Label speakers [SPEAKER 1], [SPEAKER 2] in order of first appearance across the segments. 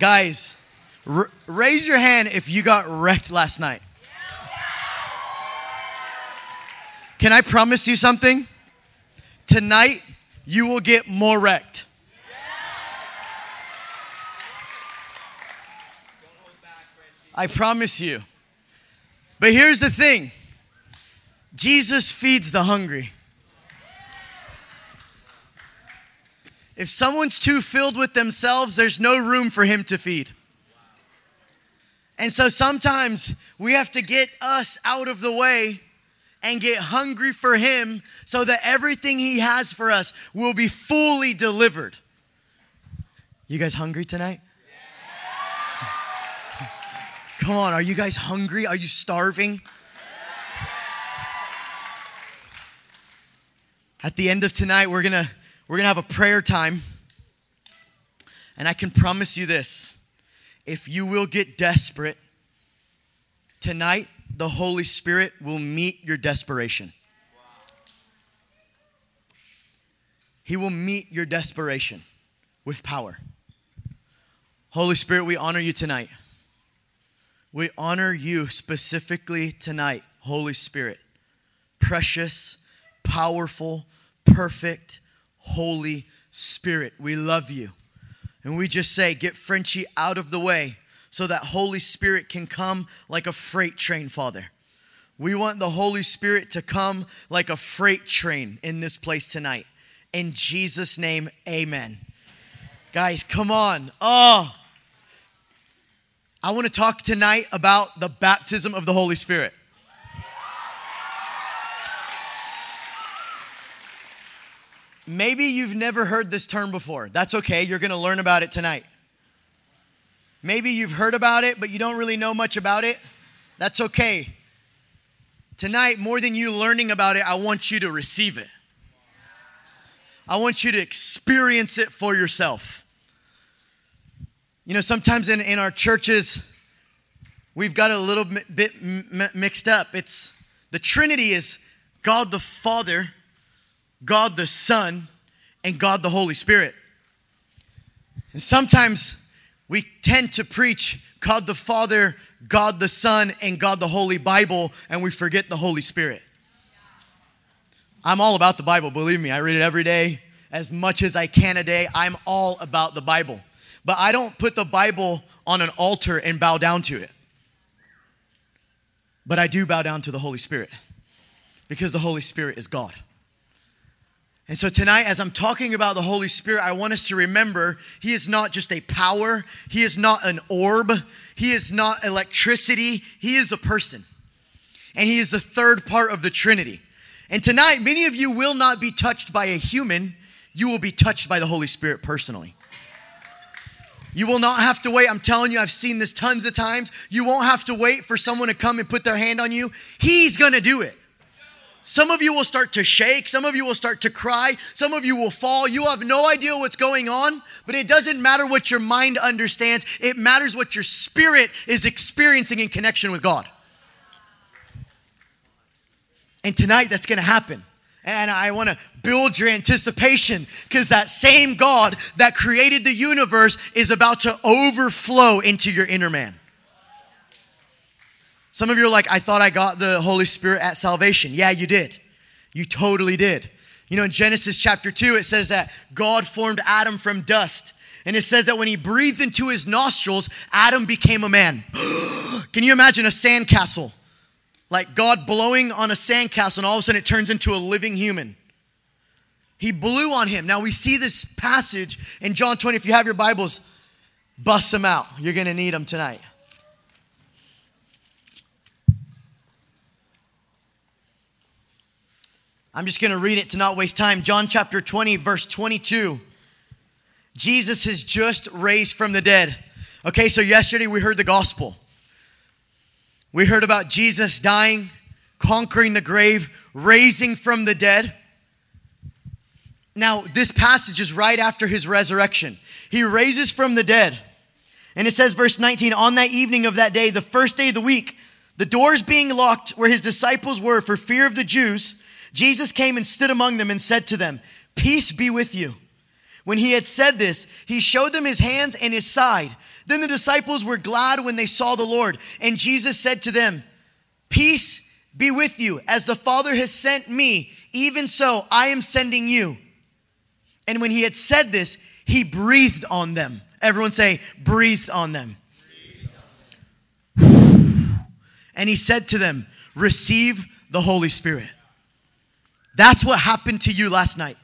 [SPEAKER 1] Guys, r- raise your hand if you got wrecked last night. Can I promise you something? Tonight, you will get more wrecked. I promise you. But here's the thing Jesus feeds the hungry. If someone's too filled with themselves, there's no room for him to feed. And so sometimes we have to get us out of the way and get hungry for him so that everything he has for us will be fully delivered. You guys hungry tonight? Come on, are you guys hungry? Are you starving? At the end of tonight, we're gonna we're gonna have a prayer time. And I can promise you this if you will get desperate, tonight the Holy Spirit will meet your desperation. He will meet your desperation with power. Holy Spirit, we honor you tonight. We honor you specifically tonight, Holy Spirit. Precious, powerful, perfect, Holy Spirit. We love you. And we just say, get Frenchie out of the way so that Holy Spirit can come like a freight train, Father. We want the Holy Spirit to come like a freight train in this place tonight. In Jesus' name, amen. Guys, come on. Oh, I want to talk tonight about the baptism of the Holy Spirit. Maybe you've never heard this term before. That's okay. You're going to learn about it tonight. Maybe you've heard about it, but you don't really know much about it. That's okay. Tonight, more than you learning about it, I want you to receive it. I want you to experience it for yourself. You know, sometimes in, in our churches, we've got a little bit mixed up. It's the Trinity is God the Father, God the Son, and God the Holy Spirit. And sometimes we tend to preach God the Father, God the Son, and God the Holy Bible, and we forget the Holy Spirit. I'm all about the Bible, believe me. I read it every day, as much as I can a day. I'm all about the Bible. But I don't put the Bible on an altar and bow down to it. But I do bow down to the Holy Spirit because the Holy Spirit is God. And so tonight, as I'm talking about the Holy Spirit, I want us to remember He is not just a power, He is not an orb, He is not electricity, He is a person. And He is the third part of the Trinity. And tonight, many of you will not be touched by a human, you will be touched by the Holy Spirit personally. You will not have to wait. I'm telling you, I've seen this tons of times. You won't have to wait for someone to come and put their hand on you. He's going to do it. Some of you will start to shake. Some of you will start to cry. Some of you will fall. You have no idea what's going on, but it doesn't matter what your mind understands. It matters what your spirit is experiencing in connection with God. And tonight, that's going to happen. And I want to build your anticipation because that same God that created the universe is about to overflow into your inner man. Some of you are like, I thought I got the Holy Spirit at salvation. Yeah, you did. You totally did. You know, in Genesis chapter 2, it says that God formed Adam from dust. And it says that when he breathed into his nostrils, Adam became a man. Can you imagine a sandcastle? like God blowing on a sandcastle, and all of a sudden it turns into a living human. He blew on him. Now we see this passage in John 20. If you have your Bibles, bust them out. You're going to need them tonight. I'm just going to read it to not waste time. John chapter 20, verse 22. Jesus has just raised from the dead. Okay, so yesterday we heard the gospel. We heard about Jesus dying, conquering the grave, raising from the dead. Now, this passage is right after his resurrection. He raises from the dead. And it says, verse 19, on that evening of that day, the first day of the week, the doors being locked where his disciples were for fear of the Jews, Jesus came and stood among them and said to them, Peace be with you. When he had said this, he showed them his hands and his side. Then the disciples were glad when they saw the Lord. And Jesus said to them, Peace be with you. As the Father has sent me, even so I am sending you. And when he had said this, he breathed on them. Everyone say, breathed on them. And he said to them, Receive the Holy Spirit. That's what happened to you last night.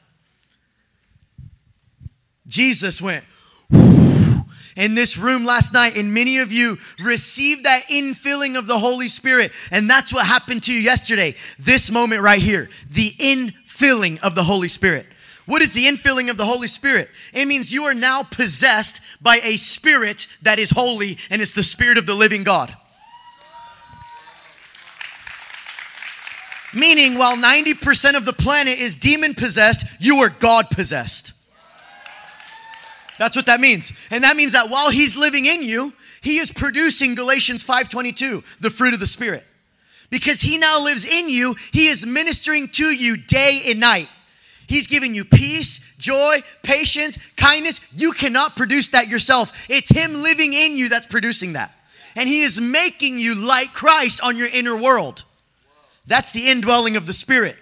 [SPEAKER 1] Jesus went in this room last night, and many of you received that infilling of the Holy Spirit. And that's what happened to you yesterday. This moment right here, the infilling of the Holy Spirit. What is the infilling of the Holy Spirit? It means you are now possessed by a spirit that is holy, and it's the spirit of the living God. Meaning, while 90% of the planet is demon possessed, you are God possessed. That's what that means. And that means that while he's living in you, he is producing Galatians 5:22, the fruit of the spirit. Because he now lives in you, he is ministering to you day and night. He's giving you peace, joy, patience, kindness. You cannot produce that yourself. It's him living in you that's producing that. And he is making you like Christ on your inner world. That's the indwelling of the spirit.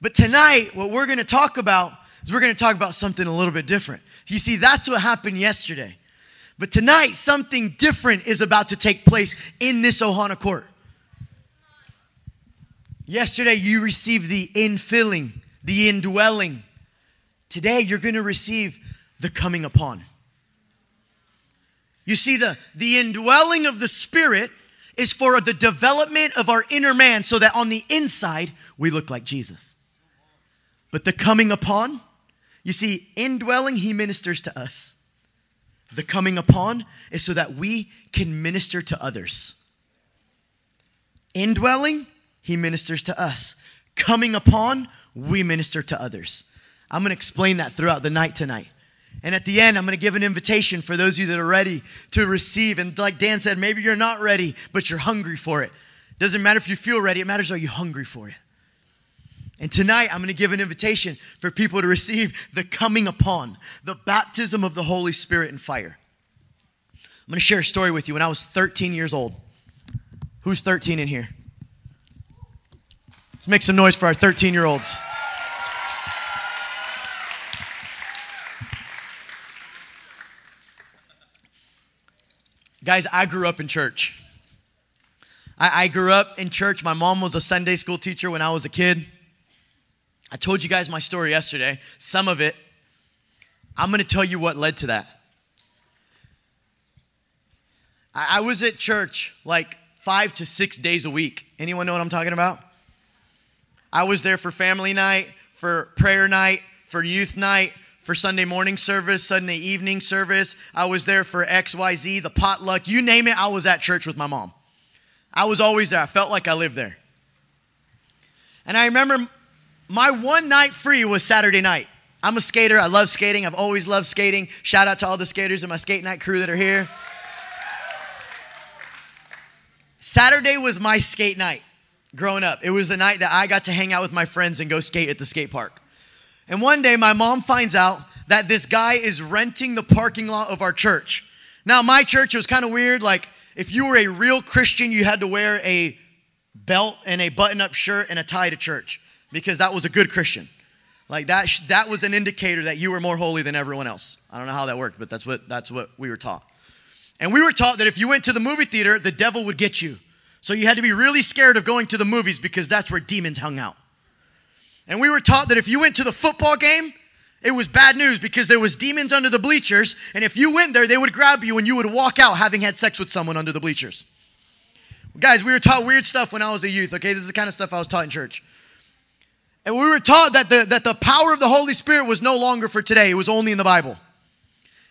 [SPEAKER 1] But tonight, what we're going to talk about is we're going to talk about something a little bit different. You see, that's what happened yesterday. But tonight, something different is about to take place in this Ohana court. Yesterday, you received the infilling, the indwelling. Today, you're going to receive the coming upon. You see, the, the indwelling of the Spirit is for the development of our inner man so that on the inside, we look like Jesus. But the coming upon, you see, indwelling, he ministers to us. The coming upon is so that we can minister to others. Indwelling, he ministers to us. Coming upon, we minister to others. I'm to explain that throughout the night tonight. And at the end, I'm going to give an invitation for those of you that are ready to receive. And like Dan said, maybe you're not ready, but you're hungry for it. Doesn't matter if you feel ready, it matters are you hungry for it. And tonight, I'm going to give an invitation for people to receive the coming upon, the baptism of the Holy Spirit and fire. I'm going to share a story with you. When I was 13 years old, who's 13 in here? Let's make some noise for our 13 year olds. Guys, I grew up in church. I, I, grew up in church. My mom was a Sunday school teacher when I was a kid. I told you guys my story yesterday, some of it. I'm going to tell you what led to that. I, I was at church like five to six days a week. Anyone know what I'm talking about? I was there for family night, for prayer night, for youth night, for Sunday morning service, Sunday evening service. I was there for XYZ, the potluck, you name it, I was at church with my mom. I was always there. I felt like I lived there. And I remember my one night free was Saturday night. I'm a skater. I love skating. I've always loved skating. Shout out to all the skaters in my skate night crew that are here. Saturday was my skate night growing up. It was the night that I got to hang out with my friends and go skate at the skate park. And one day, my mom finds out that this guy is renting the parking lot of our church. Now, my church was kind of weird. Like, if you were a real Christian, you had to wear a belt and a button up shirt and a tie to church because that was a good Christian. Like that, that was an indicator that you were more holy than everyone else. I don't know how that worked, but that's what, that's what we were taught. And we were taught that if you went to the movie theater, the devil would get you. So you had to be really scared of going to the movies because that's where demons hung out. And we were taught that if you went to the football game, it was bad news because there was demons under the bleachers, and if you went there, they would grab you and you would walk out having had sex with someone under the bleachers. Guys, we were taught weird stuff when I was a youth, okay? This is the kind of stuff I was taught in church. And we were taught that the, that the power of the Holy Spirit was no longer for today, it was only in the Bible.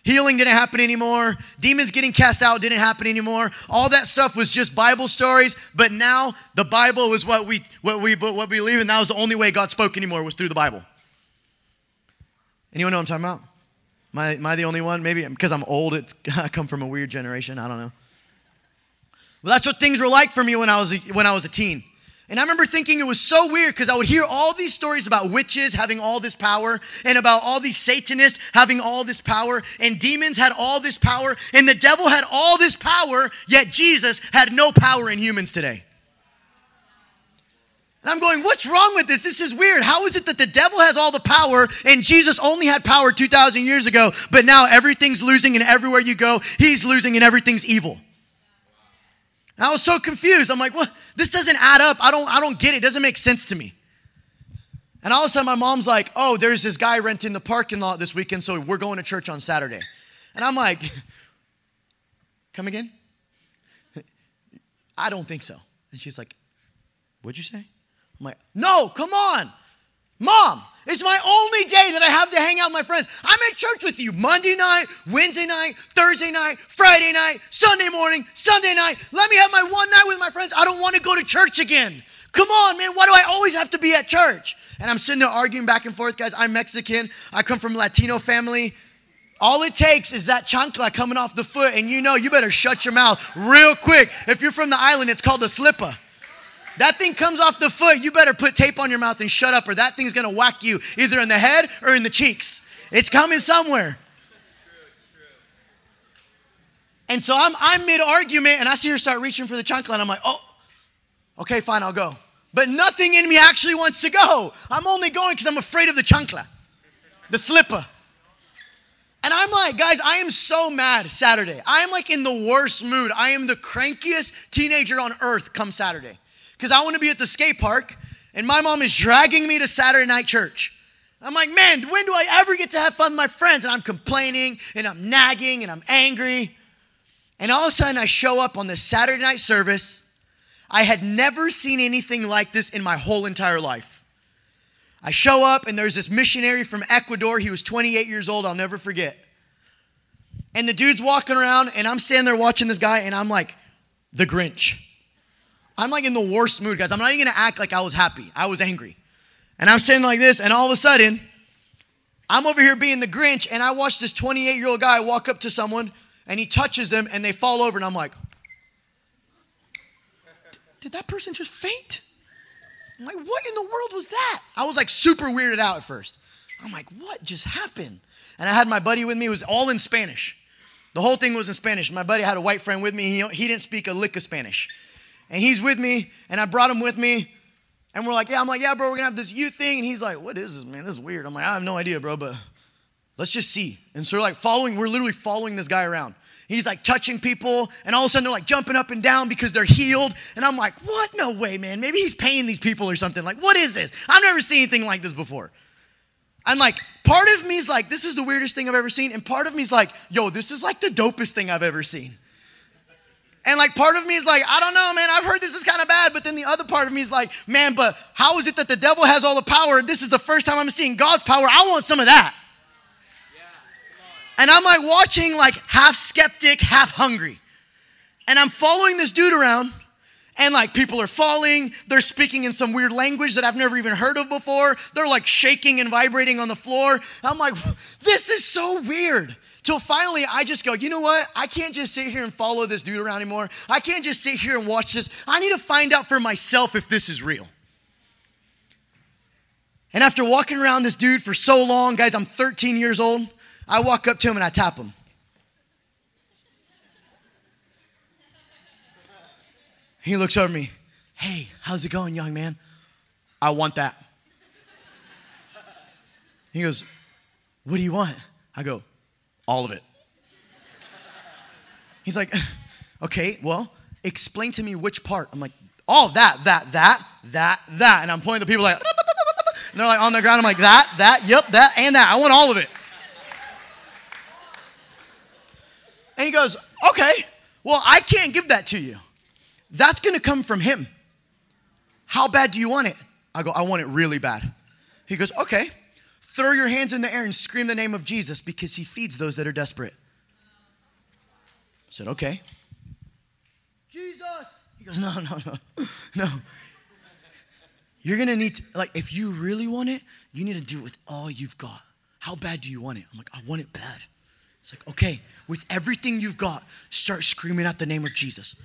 [SPEAKER 1] Healing didn't happen anymore. Demons getting cast out didn't happen anymore. All that stuff was just Bible stories. But now the Bible was what we what we what we believe, and that was the only way God spoke anymore was through the Bible. Anyone know what I'm talking about? Am I, am I the only one? Maybe because I'm old. It's I come from a weird generation. I don't know. Well, that's what things were like for me when I was a, when I was a teen. And I remember thinking it was so weird because I would hear all these stories about witches having all this power and about all these Satanists having all this power and demons had all this power and the devil had all this power, yet Jesus had no power in humans today. And I'm going, what's wrong with this? This is weird. How is it that the devil has all the power and Jesus only had power 2,000 years ago, but now everything's losing and everywhere you go, he's losing and everything's evil? I was so confused. I'm like, what? This doesn't add up. I don't, I don't get it. It doesn't make sense to me. And all of a sudden, my mom's like, oh, there's this guy renting the parking lot this weekend, so we're going to church on Saturday. And I'm like, come again? I don't think so. And she's like, what'd you say? I'm like, no, come on. Mom, it's my only day that I have to hang out with my friends. I'm at church with you Monday night, Wednesday night, Thursday night, Friday night, Sunday morning, Sunday night. Let me have my one night with my friends. I don't want to go to church again. Come on, man. Why do I always have to be at church? And I'm sitting there arguing back and forth, guys. I'm Mexican. I come from a Latino family. All it takes is that chancla coming off the foot, and you know you better shut your mouth real quick. If you're from the island, it's called a slipper. That thing comes off the foot, you better put tape on your mouth and shut up, or that thing's gonna whack you either in the head or in the cheeks. It's coming somewhere. And so I'm, I'm mid argument, and I see her start reaching for the chancla, and I'm like, oh, okay, fine, I'll go. But nothing in me actually wants to go. I'm only going because I'm afraid of the chancla, the slipper. And I'm like, guys, I am so mad Saturday. I am like in the worst mood. I am the crankiest teenager on earth come Saturday because I want to be at the skate park, and my mom is dragging me to Saturday night church. I'm like, man, when do I ever get to have fun with my friends? And I'm complaining, and I'm nagging, and I'm angry. And all of a sudden, I show up on this Saturday night service. I had never seen anything like this in my whole entire life. I show up, and there's this missionary from Ecuador. He was 28 years old, I'll never forget. And the dude's walking around, and I'm standing there watching this guy, and I'm like, the Grinch. I'm like in the worst mood, guys. I'm not even gonna act like I was happy. I was angry. And I'm standing like this, and all of a sudden, I'm over here being the Grinch, and I watch this 28 year old guy walk up to someone, and he touches them, and they fall over, and I'm like, did that person just faint? I'm like, what in the world was that? I was like super weirded out at first. I'm like, what just happened? And I had my buddy with me, it was all in Spanish. The whole thing was in Spanish. My buddy had a white friend with me, he, he didn't speak a lick of Spanish and he's with me, and I brought him with me. And we're like, yeah, I'm like, yeah, bro, we're gonna have this youth thing. And he's like, what is this, man? This is weird. I'm like, I have no idea, bro, but let's just see. And so we're like following, we're literally following this guy around. He's like touching people, and all of a sudden they're like jumping up and down because they're healed. And I'm like, what? No way, man. Maybe he's paying these people or something. Like, what is this? I've never seen anything like this before. I'm like, part of me is like, this is the weirdest thing I've ever seen. And part of me is like, yo, this is like the dopest thing I've ever seen. And like part of me is like, I don't know, man, I've heard this is kind of bad. But then the other part of me is like, man, but how is it that the devil has all the power? This is the first time I'm seeing God's power. I want some of that. And I'm like watching, like half skeptic, half hungry. And I'm following this dude around, and like people are falling. They're speaking in some weird language that I've never even heard of before. They're like shaking and vibrating on the floor. I'm like, this is so weird. Till finally, I just go, you know what? I can't just sit here and follow this dude around anymore. I can't just sit here and watch this. I need to find out for myself if this is real. And after walking around this dude for so long, guys, I'm 13 years old, I walk up to him and I tap him. He looks over me. Hey, how's it going, young man? I want that. He goes, What do you want? I go, all of it. He's like, okay, well, explain to me which part. I'm like, all that, that, that, that, that. And I'm pointing to people like, and they're like on the ground. I'm like, that, that, yep, that, and that. I want all of it. And he goes, okay, well, I can't give that to you. That's going to come from him. How bad do you want it? I go, I want it really bad. He goes, okay, Throw your hands in the air and scream the name of Jesus because he feeds those that are desperate. I said, okay. Jesus. He goes, no, no, no, no. You're gonna need to, like, if you really want it, you need to do it with all you've got. How bad do you want it? I'm like, I want it bad. It's like, okay, with everything you've got, start screaming out the name of Jesus.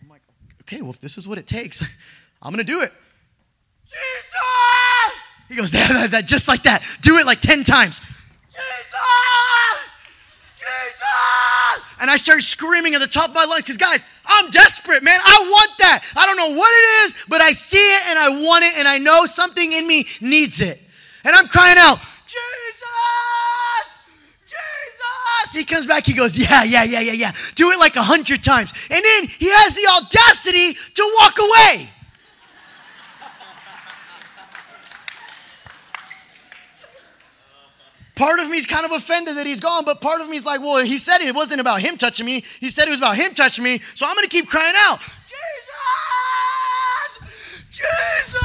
[SPEAKER 1] I'm like, okay, well, if this is what it takes, I'm gonna do it. He goes, that, that, that, just like that. Do it like 10 times. Jesus! Jesus! And I start screaming at the top of my lungs because, guys, I'm desperate, man. I want that. I don't know what it is, but I see it and I want it and I know something in me needs it. And I'm crying out, Jesus! Jesus! He comes back, he goes, Yeah, yeah, yeah, yeah, yeah. Do it like a hundred times. And then he has the audacity to walk away. Part of me is kind of offended that he's gone, but part of me is like, well, he said it wasn't about him touching me. He said it was about him touching me, so I'm going to keep crying out, Jesus! Jesus!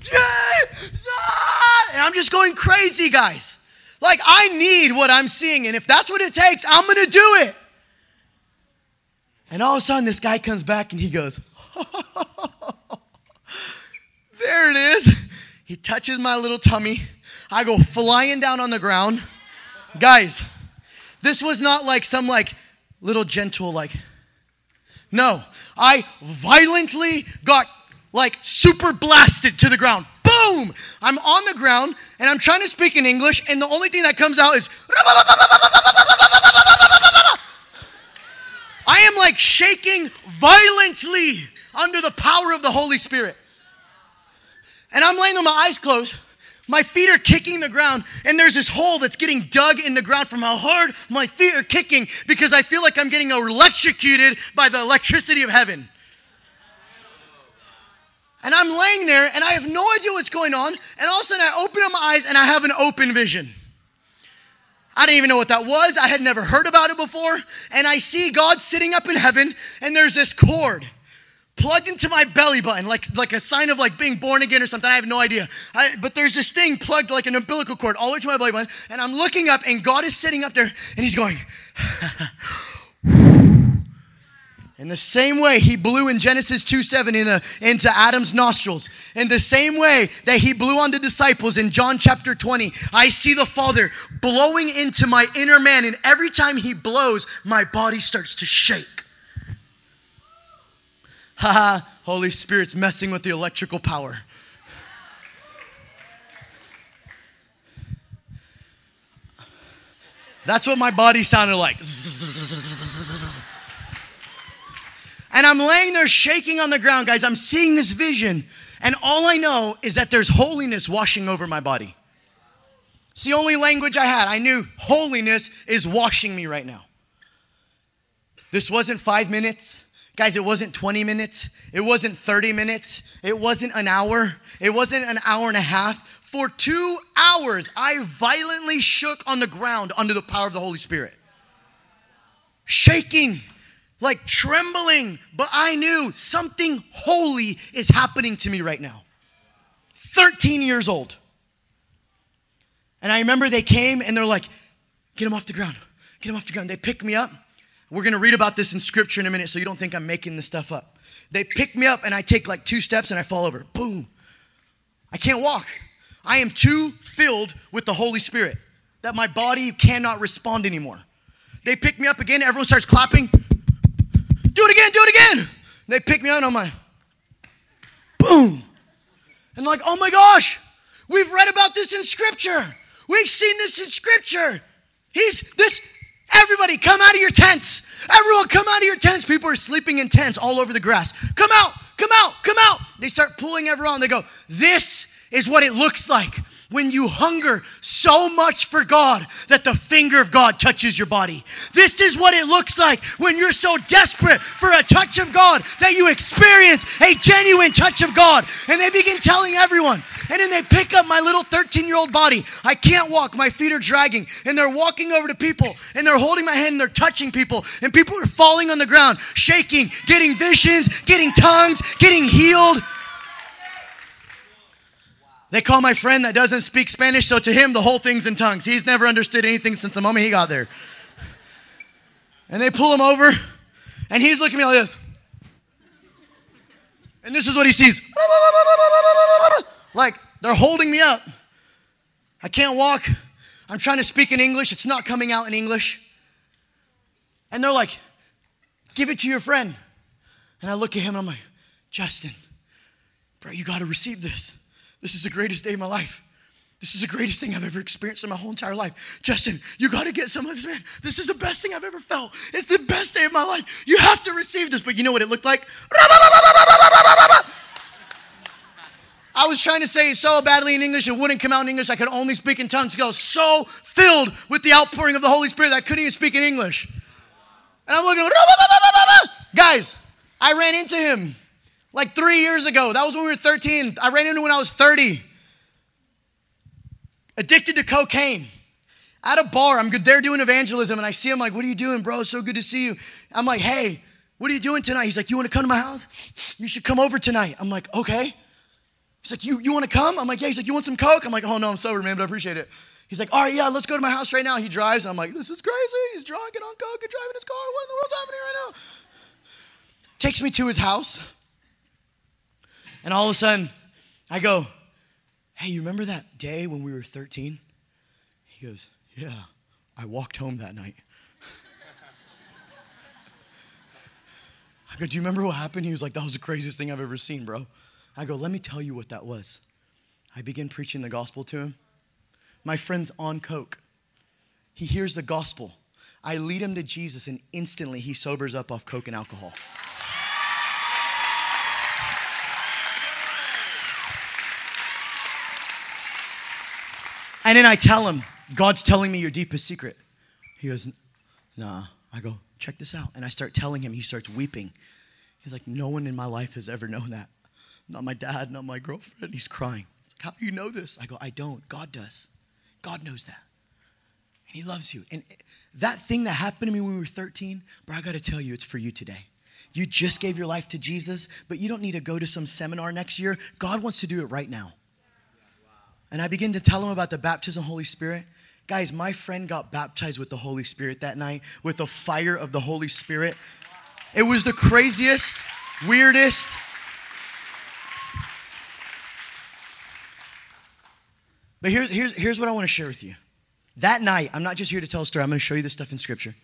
[SPEAKER 1] Jesus! And I'm just going crazy, guys. Like, I need what I'm seeing, and if that's what it takes, I'm going to do it. And all of a sudden, this guy comes back and he goes, There it is. He touches my little tummy. I go flying down on the ground. Guys, this was not like some like little gentle like no, I violently got like super blasted to the ground. Boom! I'm on the ground and I'm trying to speak in English, and the only thing that comes out is I am like shaking violently under the power of the Holy Spirit. And I'm laying with my eyes closed. My feet are kicking the ground, and there's this hole that's getting dug in the ground from how hard my feet are kicking because I feel like I'm getting electrocuted by the electricity of heaven. And I'm laying there, and I have no idea what's going on, and all of a sudden I open up my eyes and I have an open vision. I didn't even know what that was. I had never heard about it before. And I see God sitting up in heaven, and there's this cord plugged into my belly button, like, like a sign of like being born again or something. I have no idea. I, but there's this thing plugged like an umbilical cord all the way to my belly button. And I'm looking up, and God is sitting up there, and He's going. In the same way he blew in Genesis 2 7 in a, into Adam's nostrils, in the same way that he blew on the disciples in John chapter 20, I see the Father blowing into my inner man, and every time he blows, my body starts to shake. Haha, Holy Spirit's messing with the electrical power. That's what my body sounded like. And I'm laying there shaking on the ground, guys. I'm seeing this vision, and all I know is that there's holiness washing over my body. It's the only language I had. I knew holiness is washing me right now. This wasn't five minutes. Guys, it wasn't 20 minutes. It wasn't 30 minutes. It wasn't an hour. It wasn't an hour and a half. For two hours, I violently shook on the ground under the power of the Holy Spirit. Shaking, like trembling, but I knew something holy is happening to me right now. 13 years old. And I remember they came and they're like, get him off the ground, get him off the ground. They picked me up. We're gonna read about this in scripture in a minute so you don't think I'm making this stuff up. They pick me up and I take like two steps and I fall over. Boom. I can't walk. I am too filled with the Holy Spirit that my body cannot respond anymore. They pick me up again, everyone starts clapping. Do it again, do it again. And they pick me up and I'm like, boom. And like, oh my gosh, we've read about this in scripture. We've seen this in scripture. He's this, everybody come out of your tents. Everyone come out of your tents. People are sleeping in tents all over the grass. Come out, come out, come out. They start pulling everyone. They go, this is what it looks like when you hunger so much for God that the finger of God touches your body. This is what it looks like when you're so desperate for a touch of God that you experience a genuine touch of God. And they begin telling everyone. And then they pick up my little 13 year old body. I can't walk, my feet are dragging. And they're walking over to people and they're holding my hand and they're touching people. And people are falling on the ground, shaking, getting visions, getting tongues, getting healed. They call my friend that doesn't speak Spanish, so to him, the whole thing's in tongues. He's never understood anything since the moment he got there. And they pull him over, and he's looking at me like this. And this is what he sees. Like, they're holding me up. I can't walk. I'm trying to speak in English. It's not coming out in English. And they're like, give it to your friend. And I look at him and I'm like, Justin, bro, you got to receive this. This is the greatest day of my life. This is the greatest thing I've ever experienced in my whole entire life. Justin, you got to get some of this, man. This is the best thing I've ever felt. It's the best day of my life. You have to receive this. But you know what it looked like? I was trying to say it so badly in English, it wouldn't come out in English. I could only speak in tongues. I was so filled with the outpouring of the Holy Spirit that I couldn't even speak in English. And I'm looking, guys, I ran into him like three years ago. That was when we were 13. I ran into when I was 30 addicted to cocaine. At a bar, I'm good there doing evangelism, and I see him like, What are you doing, bro? So good to see you. I'm like, Hey, what are you doing tonight? He's like, You want to come to my house? You should come over tonight. I'm like, Okay. He's like, You, you want to come? I'm like, Yeah. He's like, You want some Coke? I'm like, Oh, no, I'm sober, man, but I appreciate it. He's like, All right, yeah, let's go to my house right now. He drives, and I'm like, This is crazy. He's drunk and on Coke and driving his car. What in the world's happening right now? Takes me to his house, and all of a sudden, I go, Hey, you remember that day when we were 13? He goes, Yeah, I walked home that night. I go, Do you remember what happened? He was like, That was the craziest thing I've ever seen, bro. I go, Let me tell you what that was. I begin preaching the gospel to him. My friend's on Coke. He hears the gospel. I lead him to Jesus, and instantly he sobers up off Coke and alcohol. And then I tell him, God's telling me your deepest secret. He goes, Nah. I go, Check this out. And I start telling him, he starts weeping. He's like, No one in my life has ever known that. Not my dad, not my girlfriend. He's crying. He's like, How do you know this? I go, I don't. God does. God knows that. And he loves you. And that thing that happened to me when we were 13, bro, I gotta tell you, it's for you today. You just gave your life to Jesus, but you don't need to go to some seminar next year. God wants to do it right now. And I begin to tell him about the baptism of the Holy Spirit. Guys, my friend got baptized with the Holy Spirit that night, with the fire of the Holy Spirit. It was the craziest, weirdest. But here's, here's, here's what I want to share with you. That night, I'm not just here to tell a story, I'm going to show you this stuff in Scripture.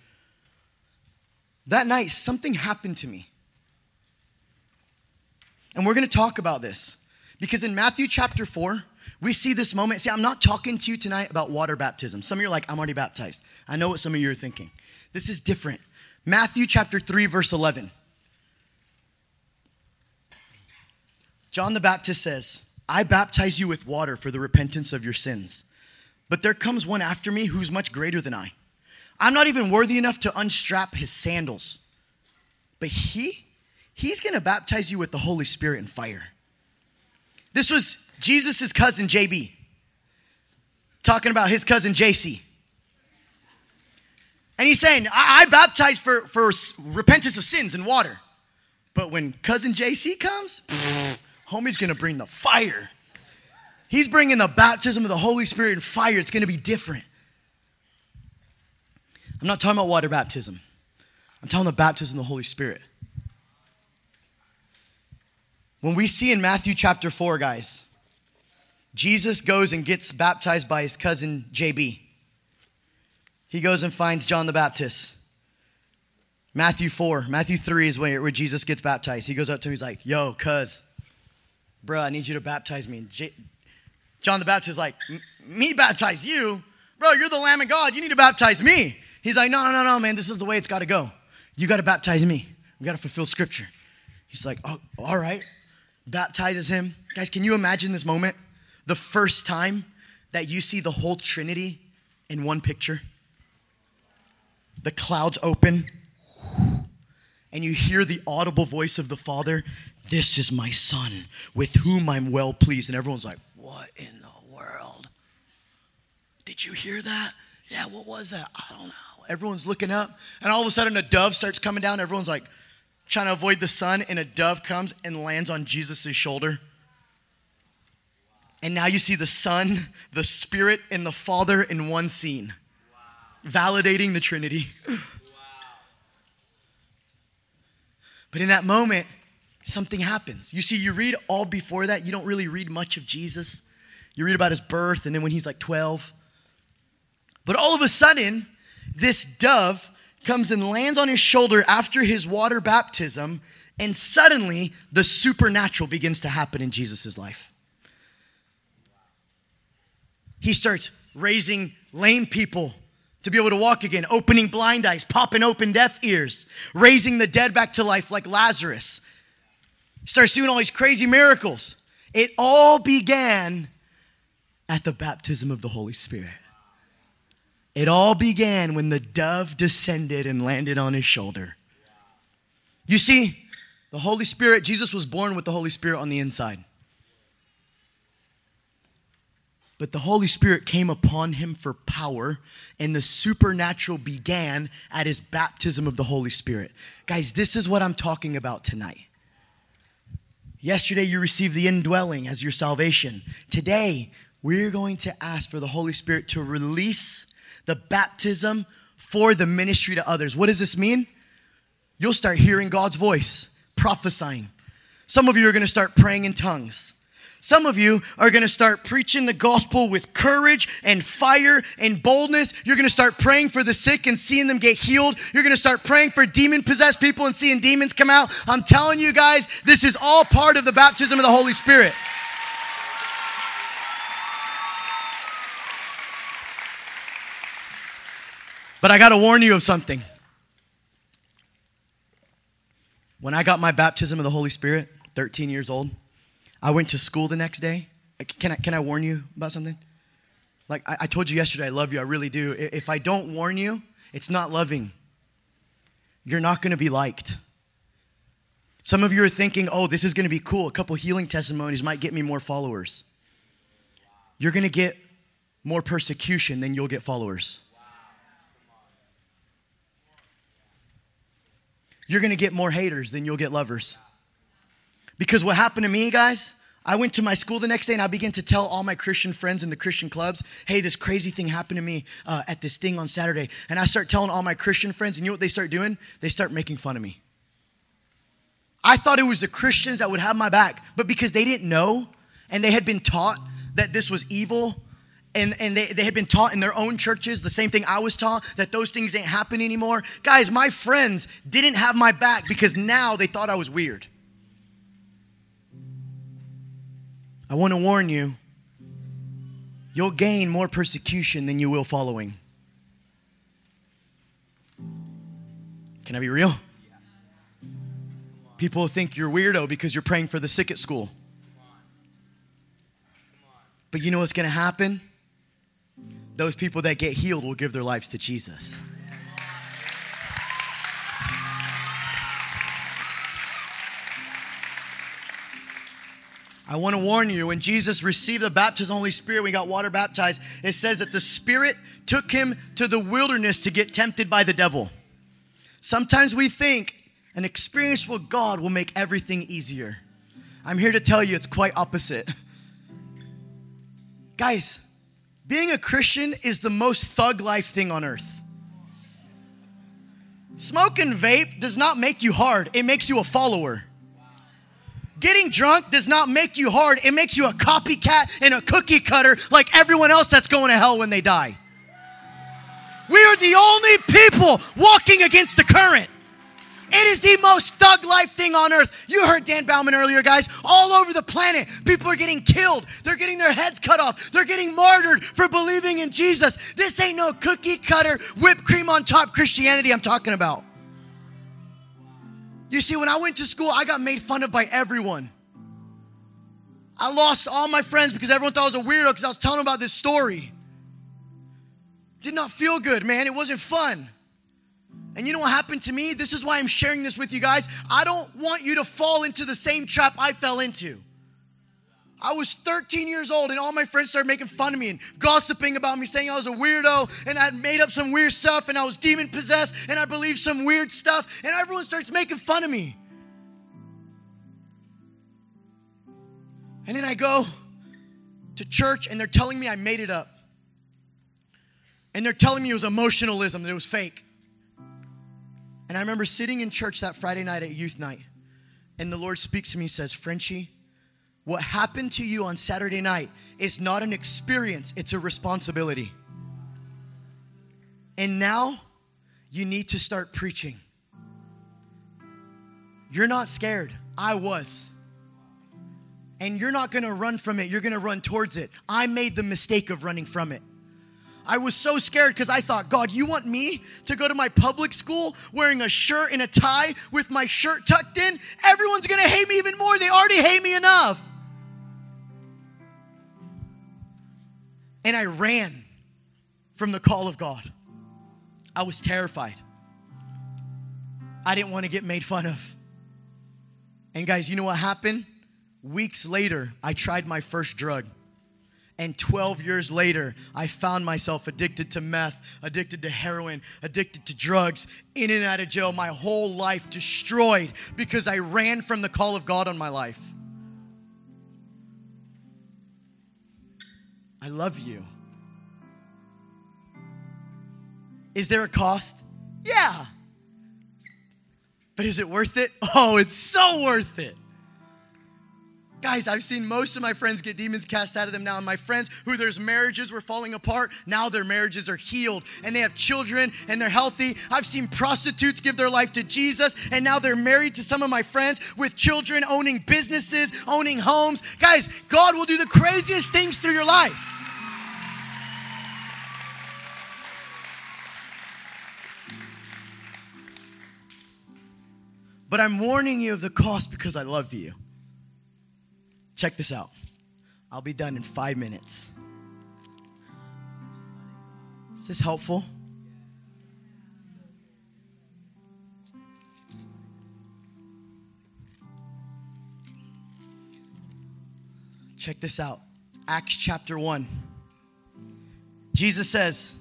[SPEAKER 1] That night, something happened to me. And we're going to talk about this. Because in Matthew chapter 4, we see this moment. See, I'm not talking to you tonight about water baptism. Some of you are like, I'm already baptized. I know what some of you are thinking. This is different. Matthew chapter 3, verse 11. John the Baptist says, I baptize you with water for the repentance of your sins. But there comes one after me who's much greater than I. I'm not even worthy enough to unstrap his sandals. But he, he's going to baptize you with the Holy Spirit and fire. This was Jesus' cousin JB, talking about his cousin JC. And he's saying, I, I baptize for, for repentance of sins and water. But when cousin JC comes, pff, homie's gonna bring the fire. He's bringing the baptism of the Holy Spirit and fire. It's gonna be different. I'm not talking about water baptism, I'm talking about baptism of the Holy Spirit. When we see in Matthew chapter 4, guys, Jesus goes and gets baptized by his cousin JB. He goes and finds John the Baptist. Matthew 4, Matthew 3 is where, where Jesus gets baptized. He goes up to him, he's like, Yo, cuz, bro, I need you to baptize me. J- John the Baptist is like, Me baptize you? Bro, you're the Lamb of God. You need to baptize me. He's like, No, no, no, no, man. This is the way it's got to go. You got to baptize me. We got to fulfill scripture. He's like, Oh, all right. Baptizes him. Guys, can you imagine this moment? The first time that you see the whole Trinity in one picture? The clouds open, and you hear the audible voice of the Father This is my Son, with whom I'm well pleased. And everyone's like, What in the world? Did you hear that? Yeah, what was that? I don't know. Everyone's looking up, and all of a sudden a dove starts coming down. Everyone's like trying to avoid the sun, and a dove comes and lands on Jesus' shoulder. And now you see the Son, the Spirit, and the Father in one scene, wow. validating the Trinity. But in that moment, something happens. You see, you read all before that, you don't really read much of Jesus. You read about his birth and then when he's like 12. But all of a sudden, this dove comes and lands on his shoulder after his water baptism, and suddenly the supernatural begins to happen in Jesus' life. He starts raising lame people to be able to walk again, opening blind eyes, popping open deaf ears, raising the dead back to life like Lazarus. He starts doing all these crazy miracles. It all began at the baptism of the Holy Spirit. It all began when the dove descended and landed on his shoulder. You see, the Holy Spirit, Jesus was born with the Holy Spirit on the inside. But the Holy Spirit came upon him for power, and the supernatural began at his baptism of the Holy Spirit. Guys, this is what I'm talking about tonight. Yesterday, you received the indwelling as your salvation. Today, we're going to ask for the Holy Spirit to release the baptism for the ministry to others. What does this mean? You'll start hearing God's voice, prophesying. Some of you are going to start praying in tongues. Some of you are going to start preaching the gospel with courage and fire and boldness. You're going to start praying for the sick and seeing them get healed. You're going to start praying for demon possessed people and seeing demons come out. I'm telling you guys, this is all part of the baptism of the Holy Spirit. But I got to warn you of something. When I got my baptism of the Holy Spirit, 13 years old, I went to school the next day. Can I, can I warn you about something? Like I, I told you yesterday, I love you. I really do. If I don't warn you, it's not loving. You're not going to be liked. Some of you are thinking, oh, this is going to be cool. A couple healing testimonies might get me more followers. You're going to get more persecution than you'll get followers. You're going to get more haters than you'll get lovers. Because what happened to me, guys, I went to my school the next day and I began to tell all my Christian friends in the Christian clubs, hey, this crazy thing happened to me uh, at this thing on Saturday. And I start telling all my Christian friends, and you know what they start doing? They start making fun of me. I thought it was the Christians that would have my back, but because they didn't know and they had been taught that this was evil and, and they, they had been taught in their own churches the same thing I was taught that those things ain't happening anymore. Guys, my friends didn't have my back because now they thought I was weird. I want to warn you you'll gain more persecution than you will following. Can I be real? People think you're weirdo because you're praying for the sick at school. But you know what's going to happen? Those people that get healed will give their lives to Jesus. I want to warn you when Jesus received the baptism of the Holy Spirit, we got water baptized, it says that the Spirit took him to the wilderness to get tempted by the devil. Sometimes we think an experience with God will make everything easier. I'm here to tell you it's quite opposite. Guys, being a Christian is the most thug life thing on earth. Smoke and vape does not make you hard, it makes you a follower. Getting drunk does not make you hard, it makes you a copycat and a cookie cutter like everyone else that's going to hell when they die. We are the only people walking against the current. It is the most thug life thing on earth. You heard Dan Baumann earlier, guys. All over the planet, people are getting killed. They're getting their heads cut off. They're getting martyred for believing in Jesus. This ain't no cookie cutter, whipped cream on top Christianity I'm talking about. You see, when I went to school, I got made fun of by everyone. I lost all my friends because everyone thought I was a weirdo because I was telling about this story. Did not feel good, man. It wasn't fun. And you know what happened to me? This is why I'm sharing this with you guys. I don't want you to fall into the same trap I fell into. I was 13 years old, and all my friends started making fun of me and gossiping about me, saying I was a weirdo and I had made up some weird stuff and I was demon possessed and I believed some weird stuff, and everyone starts making fun of me. And then I go to church, and they're telling me I made it up. And they're telling me it was emotionalism, that it was fake. And I remember sitting in church that Friday night at youth night, and the Lord speaks to me and says, Frenchie, what happened to you on Saturday night is not an experience, it's a responsibility. And now you need to start preaching. You're not scared. I was. And you're not gonna run from it, you're gonna run towards it. I made the mistake of running from it. I was so scared because I thought, God, you want me to go to my public school wearing a shirt and a tie with my shirt tucked in? Everyone's gonna hate me even more. They already hate me enough. And I ran from the call of God. I was terrified. I didn't want to get made fun of. And guys, you know what happened? Weeks later, I tried my first drug. And 12 years later, I found myself addicted to meth, addicted to heroin, addicted to drugs, in and out of jail, my whole life destroyed because I ran from the call of God on my life. I love you. Is there a cost? Yeah. But is it worth it? Oh, it's so worth it. Guys, I've seen most of my friends get demons cast out of them now. And my friends who their marriages were falling apart, now their marriages are healed and they have children and they're healthy. I've seen prostitutes give their life to Jesus and now they're married to some of my friends with children, owning businesses, owning homes. Guys, God will do the craziest things through your life. But I'm warning you of the cost because I love you. Check this out. I'll be done in five minutes. Is this helpful? Check this out Acts chapter 1. Jesus says,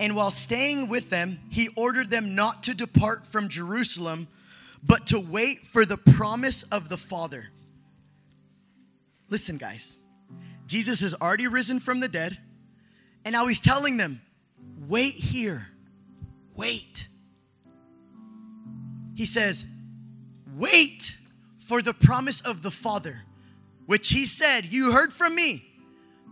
[SPEAKER 1] And while staying with them, he ordered them not to depart from Jerusalem, but to wait for the promise of the Father Listen, guys. Jesus has already risen from the dead, and now he's telling them, wait here. Wait. He says, wait for the promise of the Father, which he said, You heard from me.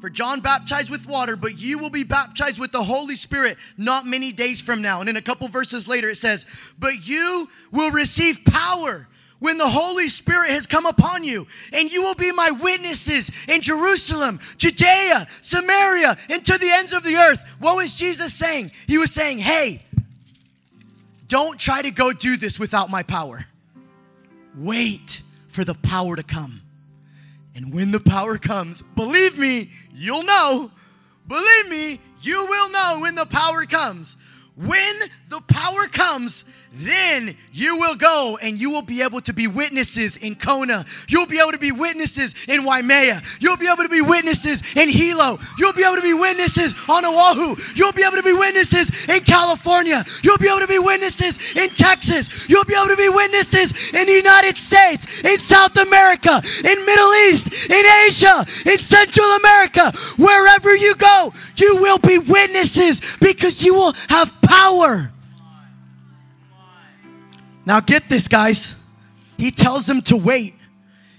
[SPEAKER 1] For John baptized with water, but you will be baptized with the Holy Spirit not many days from now. And in a couple verses later, it says, But you will receive power when the Holy Spirit has come upon you, and you will be my witnesses in Jerusalem, Judea, Samaria, and to the ends of the earth. What was Jesus saying? He was saying, Hey, don't try to go do this without my power. Wait for the power to come. And when the power comes, believe me, you'll know. Believe me, you will know when the power comes. When the power comes, then you will go and you will be able to be witnesses in Kona. You'll be able to be witnesses in Waimea. You'll be able to be witnesses in Hilo. You'll be able to be witnesses on Oahu. You'll be able to be witnesses in California. You'll be able to be witnesses in Texas. You'll be able to be witnesses in the United States, in South America, in Middle East, in Asia, in Central America. Wherever you go, you will be witnesses because you will have power. Now, get this, guys. He tells them to wait.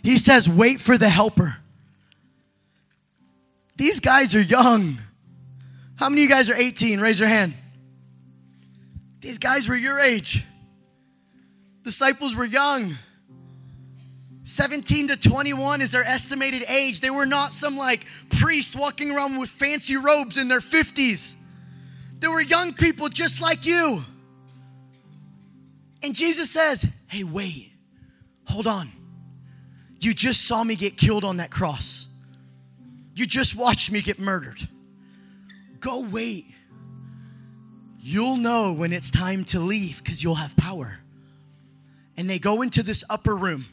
[SPEAKER 1] He says, wait for the helper. These guys are young. How many of you guys are 18? Raise your hand. These guys were your age. Disciples were young. 17 to 21 is their estimated age. They were not some like priest walking around with fancy robes in their 50s. They were young people just like you. And Jesus says, Hey, wait, hold on. You just saw me get killed on that cross. You just watched me get murdered. Go wait. You'll know when it's time to leave because you'll have power. And they go into this upper room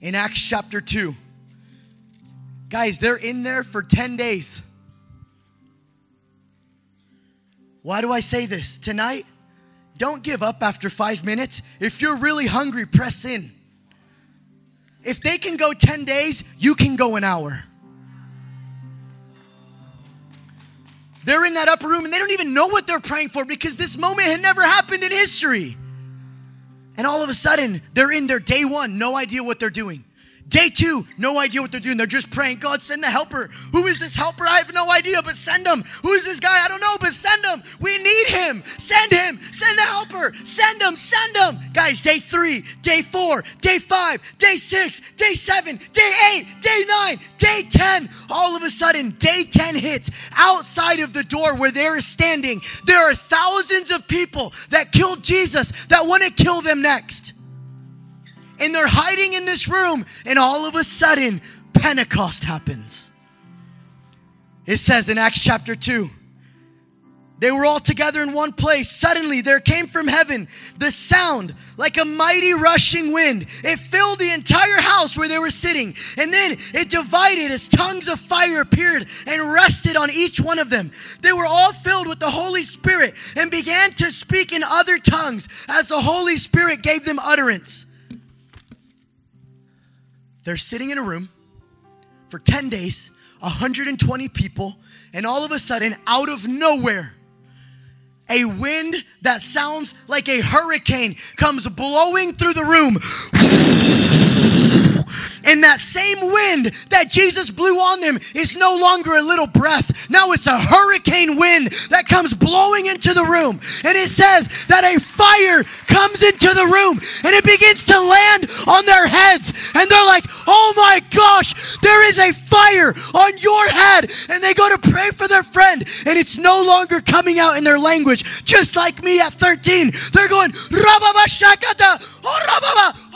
[SPEAKER 1] in Acts chapter 2. Guys, they're in there for 10 days. Why do I say this? Tonight, don't give up after five minutes. If you're really hungry, press in. If they can go 10 days, you can go an hour. They're in that upper room and they don't even know what they're praying for because this moment had never happened in history. And all of a sudden, they're in their day one, no idea what they're doing. Day two, no idea what they're doing. They're just praying, God, send the helper. Who is this helper? I have no idea, but send him. Who is this guy? I don't know, but send him. We need him. Send him. Send the helper. Send him. Send him. Guys, day three, day four, day five, day six, day seven, day eight, day nine, day 10. All of a sudden, day 10 hits. Outside of the door where they're standing, there are thousands of people that killed Jesus that want to kill them next. And they're hiding in this room, and all of a sudden, Pentecost happens. It says in Acts chapter 2 they were all together in one place. Suddenly, there came from heaven the sound like a mighty rushing wind. It filled the entire house where they were sitting. And then it divided as tongues of fire appeared and rested on each one of them. They were all filled with the Holy Spirit and began to speak in other tongues as the Holy Spirit gave them utterance. They're sitting in a room for 10 days, 120 people, and all of a sudden, out of nowhere, a wind that sounds like a hurricane comes blowing through the room. And that same wind that Jesus blew on them is no longer a little breath. Now it's a hurricane wind that comes blowing into the room. And it says that a fire comes into the room and it begins to land on their heads. And they're like, oh my gosh, there is a fire on your head. And they go to pray for their friend and it's no longer coming out in their language. Just like me at 13, they're going, Rababa Shakata, oh Rababa,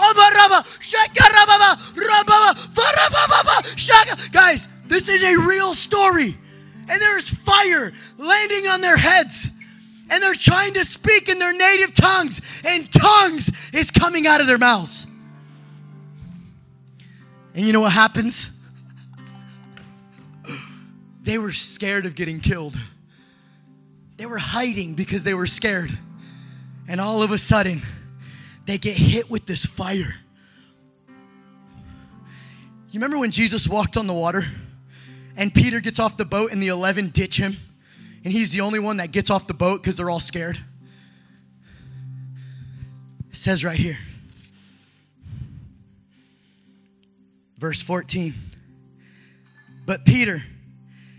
[SPEAKER 1] Rababa, Guys, this is a real story. And there's fire landing on their heads. And they're trying to speak in their native tongues, and tongues is coming out of their mouths. And you know what happens? They were scared of getting killed. They were hiding because they were scared. And all of a sudden, they get hit with this fire. You remember when Jesus walked on the water and Peter gets off the boat and the 11 ditch him? And he's the only one that gets off the boat because they're all scared. It says right here, verse 14. But Peter,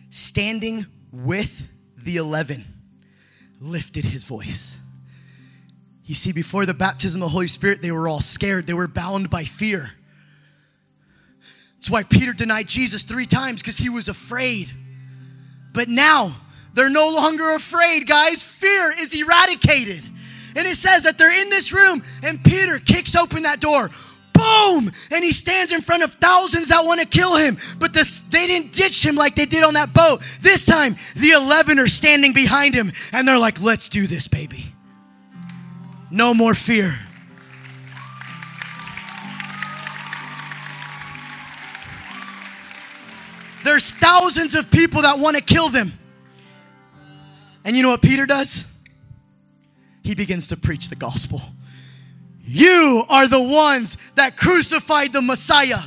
[SPEAKER 1] standing with the 11, lifted his voice. You see, before the baptism of the Holy Spirit, they were all scared. They were bound by fear. That's why Peter denied Jesus three times because he was afraid. But now they're no longer afraid, guys. Fear is eradicated. And it says that they're in this room, and Peter kicks open that door. Boom! And he stands in front of thousands that want to kill him. But this, they didn't ditch him like they did on that boat. This time, the 11 are standing behind him, and they're like, let's do this, baby. No more fear. There's thousands of people that want to kill them. And you know what Peter does? He begins to preach the gospel. You are the ones that crucified the Messiah.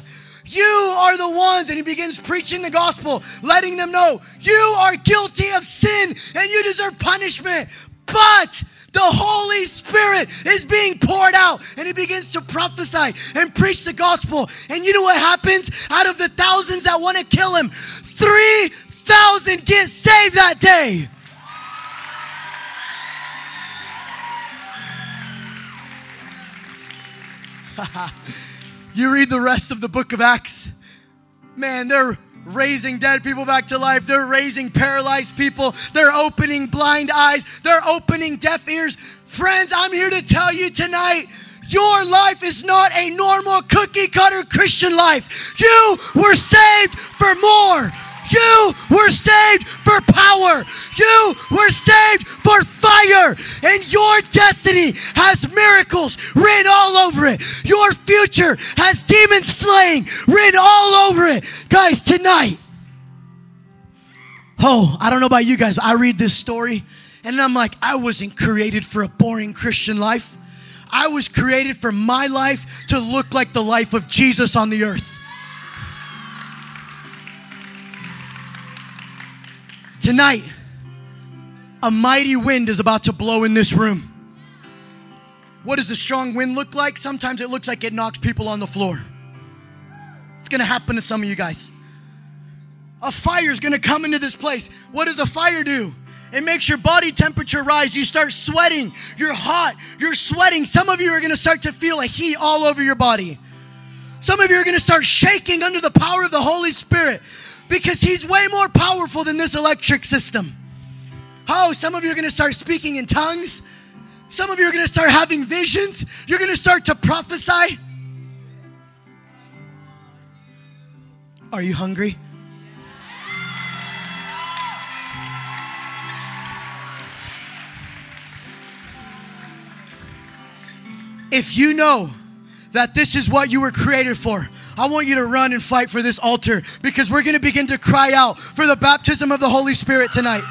[SPEAKER 1] You are the ones, and he begins preaching the gospel, letting them know you are guilty of sin and you deserve punishment. But the Holy Spirit is being poured out, and he begins to prophesy and preach the gospel. And you know what happens? Out of the thousands that want to kill him, 3,000 get saved that day. you read the rest of the book of Acts, man, they're raising dead people back to life. They're raising paralyzed people. They're opening blind eyes. They're opening deaf ears. Friends, I'm here to tell you tonight your life is not a normal cookie cutter Christian life. You were saved for more. You were saved for power. You were saved for fire. And your destiny has miracles written all over it. Your future has demon slaying written all over it. Guys, tonight, oh, I don't know about you guys, but I read this story and I'm like, I wasn't created for a boring Christian life. I was created for my life to look like the life of Jesus on the earth. Tonight, a mighty wind is about to blow in this room. What does a strong wind look like? Sometimes it looks like it knocks people on the floor. It's gonna happen to some of you guys. A fire is gonna come into this place. What does a fire do? It makes your body temperature rise. You start sweating. You're hot. You're sweating. Some of you are to start to feel a heat all over your body. Some of you are to start shaking under the power of the Holy Spirit because He's way more powerful than this electric system. Oh, some of you are going to start speaking in tongues. Some of you are going to start having visions. You're going to start to prophesy. Are you hungry? If you know that this is what you were created for, I want you to run and fight for this altar because we're going to begin to cry out for the baptism of the Holy Spirit tonight.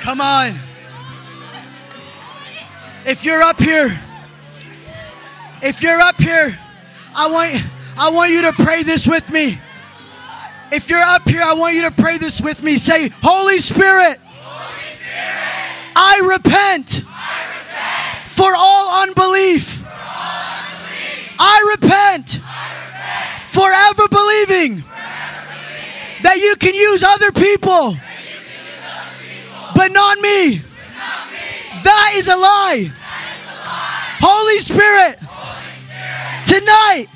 [SPEAKER 1] Come on. If you're up here, if you're up here, I want I want you to pray this with me. If you're up here, I want you to pray this with me. Say, Holy Spirit,
[SPEAKER 2] Holy Spirit,
[SPEAKER 1] I repent,
[SPEAKER 2] I repent
[SPEAKER 1] for all unbelief.
[SPEAKER 2] for all unbelief.
[SPEAKER 1] I repent
[SPEAKER 2] I repent forever believing
[SPEAKER 1] that you can use other people, but not me. That is a lie. Holy Spirit, tonight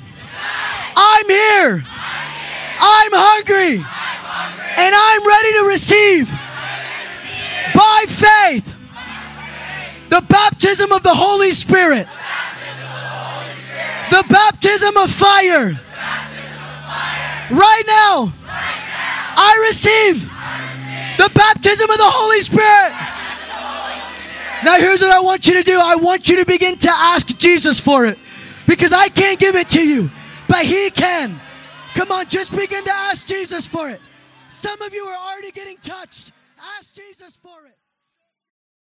[SPEAKER 1] I'm here.
[SPEAKER 2] I'm
[SPEAKER 1] hungry and I'm ready to receive by faith the baptism of the Holy Spirit,
[SPEAKER 2] the
[SPEAKER 1] baptism of fire. Right now, I receive the
[SPEAKER 2] baptism of the Holy Spirit.
[SPEAKER 1] Now, here's what I want you to do I want you to begin to ask Jesus for it because I can't give it to you, but He can. Come on, just begin to ask Jesus for it. Some of you are already getting touched. Ask Jesus for it.